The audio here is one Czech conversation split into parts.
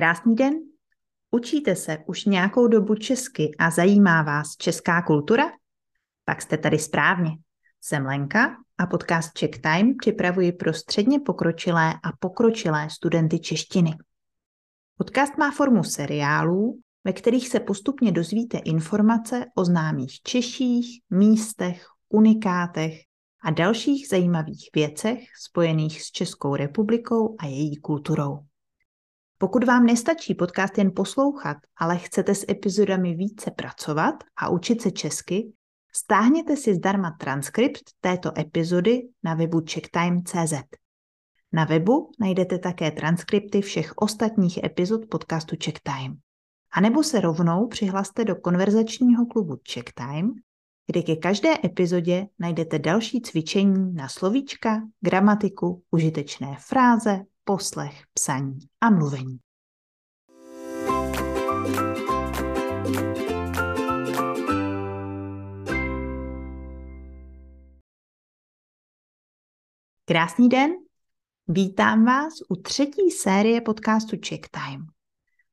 Krásný den. Učíte se už nějakou dobu česky a zajímá vás česká kultura? Pak jste tady správně. Jsem Lenka a podcast Czech Time připravuji pro středně pokročilé a pokročilé studenty češtiny. Podcast má formu seriálů, ve kterých se postupně dozvíte informace o známých Češích, místech, unikátech a dalších zajímavých věcech spojených s Českou republikou a její kulturou. Pokud vám nestačí podcast jen poslouchat, ale chcete s epizodami více pracovat a učit se česky, stáhněte si zdarma transkript této epizody na webu checktime.cz. Na webu najdete také transkripty všech ostatních epizod podcastu Checktime. A nebo se rovnou přihlaste do konverzačního klubu Checktime, kde ke každé epizodě najdete další cvičení na slovíčka, gramatiku, užitečné fráze, poslech, psaní a mluvení. Krásný den, vítám vás u třetí série podcastu Check Time.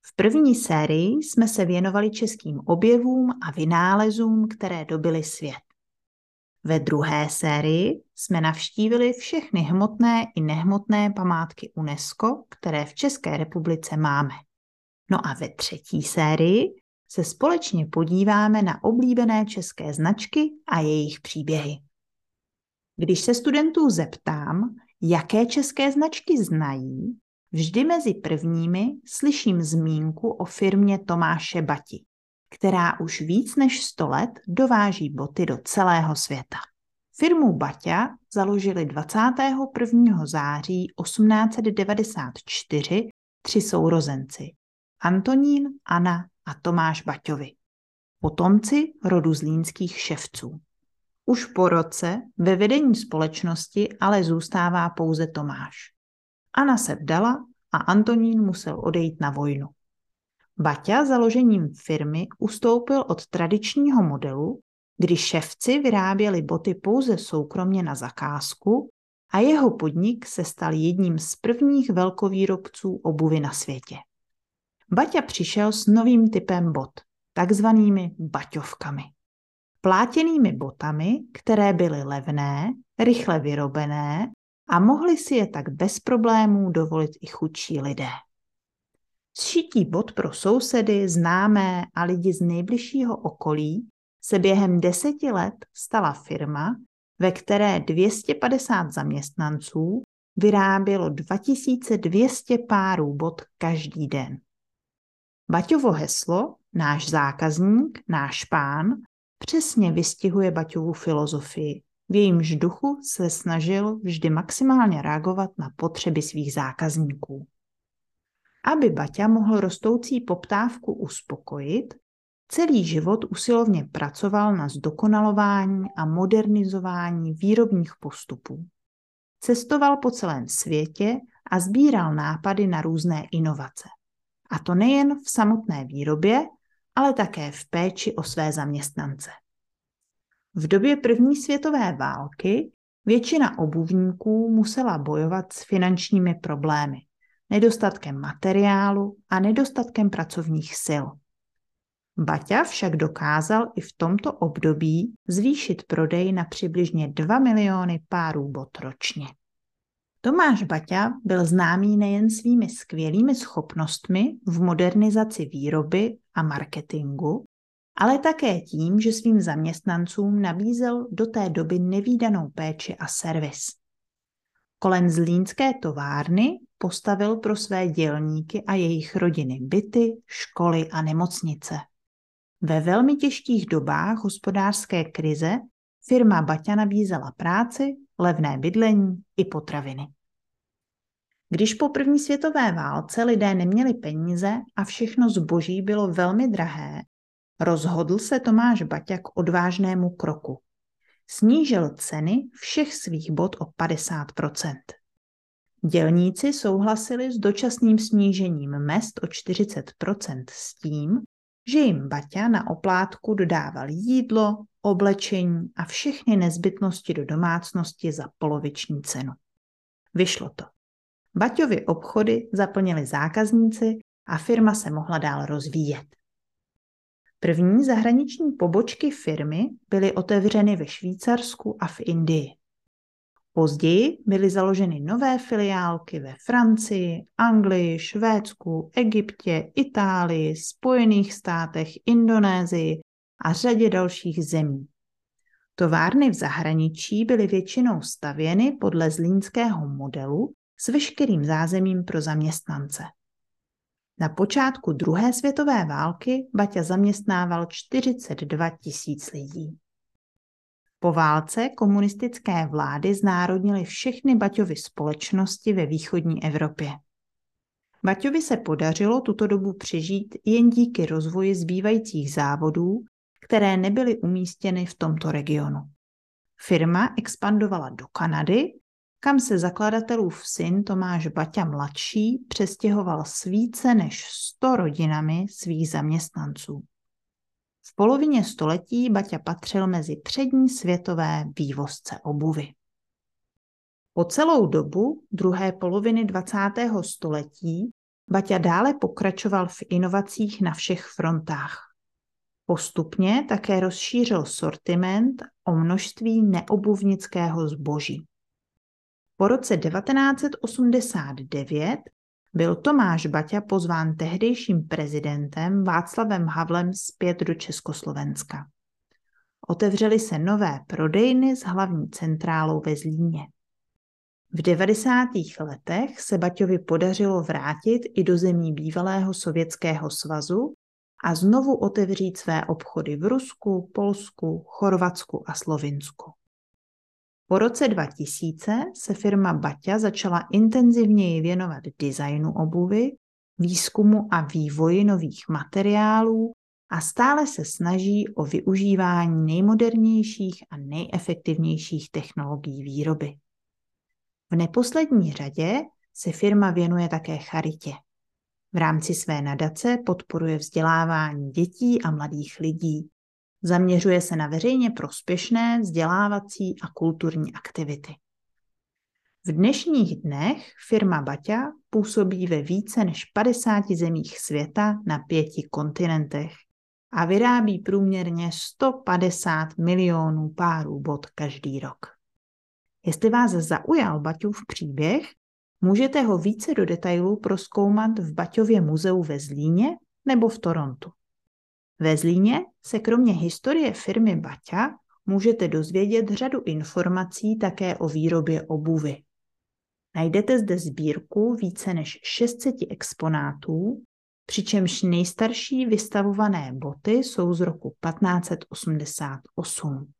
V první sérii jsme se věnovali českým objevům a vynálezům, které dobily svět. Ve druhé sérii jsme navštívili všechny hmotné i nehmotné památky UNESCO, které v České republice máme. No a ve třetí sérii se společně podíváme na oblíbené české značky a jejich příběhy. Když se studentů zeptám, jaké české značky znají, vždy mezi prvními slyším zmínku o firmě Tomáše Bati která už víc než 100 let dováží boty do celého světa. Firmu Baťa založili 21. září 1894 tři sourozenci Antonín, Anna a Tomáš Baťovi, potomci rodu zlínských ševců. Už po roce ve vedení společnosti ale zůstává pouze Tomáš. Anna se vdala a Antonín musel odejít na vojnu. Baťa založením firmy ustoupil od tradičního modelu, kdy ševci vyráběli boty pouze soukromně na zakázku a jeho podnik se stal jedním z prvních velkovýrobců obuvy na světě. Baťa přišel s novým typem bot, takzvanými baťovkami. Plátěnými botami, které byly levné, rychle vyrobené a mohli si je tak bez problémů dovolit i chudší lidé. Sšití bod pro sousedy, známé a lidi z nejbližšího okolí se během deseti let stala firma, ve které 250 zaměstnanců vyrábělo 2200 párů bot každý den. Baťovo heslo, náš zákazník, náš pán, přesně vystihuje Baťovu filozofii. V jejímž duchu se snažil vždy maximálně reagovat na potřeby svých zákazníků. Aby Baťa mohl rostoucí poptávku uspokojit, celý život usilovně pracoval na zdokonalování a modernizování výrobních postupů. Cestoval po celém světě a sbíral nápady na různé inovace. A to nejen v samotné výrobě, ale také v péči o své zaměstnance. V době první světové války většina obuvníků musela bojovat s finančními problémy nedostatkem materiálu a nedostatkem pracovních sil. Baťa však dokázal i v tomto období zvýšit prodej na přibližně 2 miliony párů bot ročně. Tomáš Baťa byl známý nejen svými skvělými schopnostmi v modernizaci výroby a marketingu, ale také tím, že svým zaměstnancům nabízel do té doby nevýdanou péči a servis. Kolem zlínské továrny postavil pro své dělníky a jejich rodiny byty, školy a nemocnice. Ve velmi těžkých dobách hospodářské krize firma Baťa nabízela práci, levné bydlení i potraviny. Když po první světové válce lidé neměli peníze a všechno zboží bylo velmi drahé, rozhodl se Tomáš Baťa k odvážnému kroku. Snížil ceny všech svých bod o 50 Dělníci souhlasili s dočasným snížením mest o 40% s tím, že jim Baťa na oplátku dodával jídlo, oblečení a všechny nezbytnosti do domácnosti za poloviční cenu. Vyšlo to. Baťovi obchody zaplnili zákazníci a firma se mohla dál rozvíjet. První zahraniční pobočky firmy byly otevřeny ve Švýcarsku a v Indii. Později byly založeny nové filiálky ve Francii, Anglii, Švédsku, Egyptě, Itálii, Spojených státech, Indonésii a řadě dalších zemí. Továrny v zahraničí byly většinou stavěny podle zlínského modelu s veškerým zázemím pro zaměstnance. Na počátku druhé světové války Baťa zaměstnával 42 tisíc lidí. Po válce komunistické vlády znárodnily všechny Baťovy společnosti ve východní Evropě. Baťovi se podařilo tuto dobu přežít jen díky rozvoji zbývajících závodů, které nebyly umístěny v tomto regionu. Firma expandovala do Kanady, kam se zakladatelův syn Tomáš Baťa mladší přestěhoval s více než 100 rodinami svých zaměstnanců. V polovině století Baťa patřil mezi přední světové vývozce obuvy. Po celou dobu druhé poloviny 20. století Baťa dále pokračoval v inovacích na všech frontách. Postupně také rozšířil sortiment o množství neobuvnického zboží. Po roce 1989 byl Tomáš Baťa pozván tehdejším prezidentem Václavem Havlem zpět do Československa. Otevřely se nové prodejny s hlavní centrálou ve Zlíně. V 90. letech se Baťovi podařilo vrátit i do zemí bývalého Sovětského svazu a znovu otevřít své obchody v Rusku, Polsku, Chorvatsku a Slovinsku. Po roce 2000 se firma Baťa začala intenzivněji věnovat designu obuvy, výzkumu a vývoji nových materiálů a stále se snaží o využívání nejmodernějších a nejefektivnějších technologií výroby. V neposlední řadě se firma věnuje také charitě. V rámci své nadace podporuje vzdělávání dětí a mladých lidí. Zaměřuje se na veřejně prospěšné vzdělávací a kulturní aktivity. V dnešních dnech firma Baťa působí ve více než 50 zemích světa na pěti kontinentech a vyrábí průměrně 150 milionů párů bot každý rok. Jestli vás zaujal Baťův příběh, můžete ho více do detailů proskoumat v Baťově muzeu ve Zlíně nebo v Torontu. Ve Zlíně se kromě historie firmy Baťa můžete dozvědět řadu informací také o výrobě obuvy. Najdete zde sbírku více než 600 exponátů, přičemž nejstarší vystavované boty jsou z roku 1588.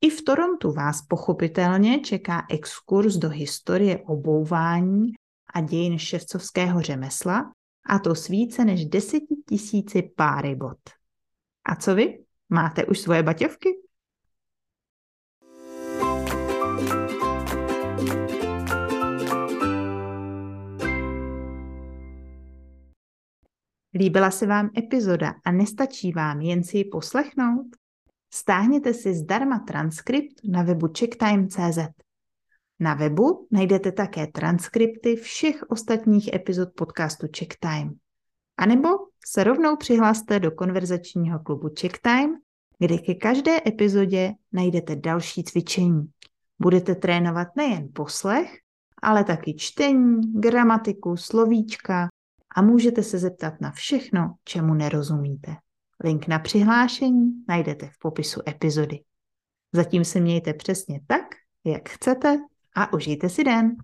I v Torontu vás pochopitelně čeká exkurs do historie obouvání a dějin ševcovského řemesla, a to s více než deseti tisíci páry bot. A co vy? Máte už svoje baťovky? Líbila se vám epizoda a nestačí vám jen si ji poslechnout? Stáhněte si zdarma transkript na webu checktime.cz. Na webu najdete také transkripty všech ostatních epizod podcastu Checktime. A nebo se rovnou přihlaste do konverzačního klubu Checktime, kde ke každé epizodě najdete další cvičení. Budete trénovat nejen poslech, ale taky čtení, gramatiku, slovíčka a můžete se zeptat na všechno, čemu nerozumíte. Link na přihlášení najdete v popisu epizody. Zatím se mějte přesně tak, jak chcete a užijte si den.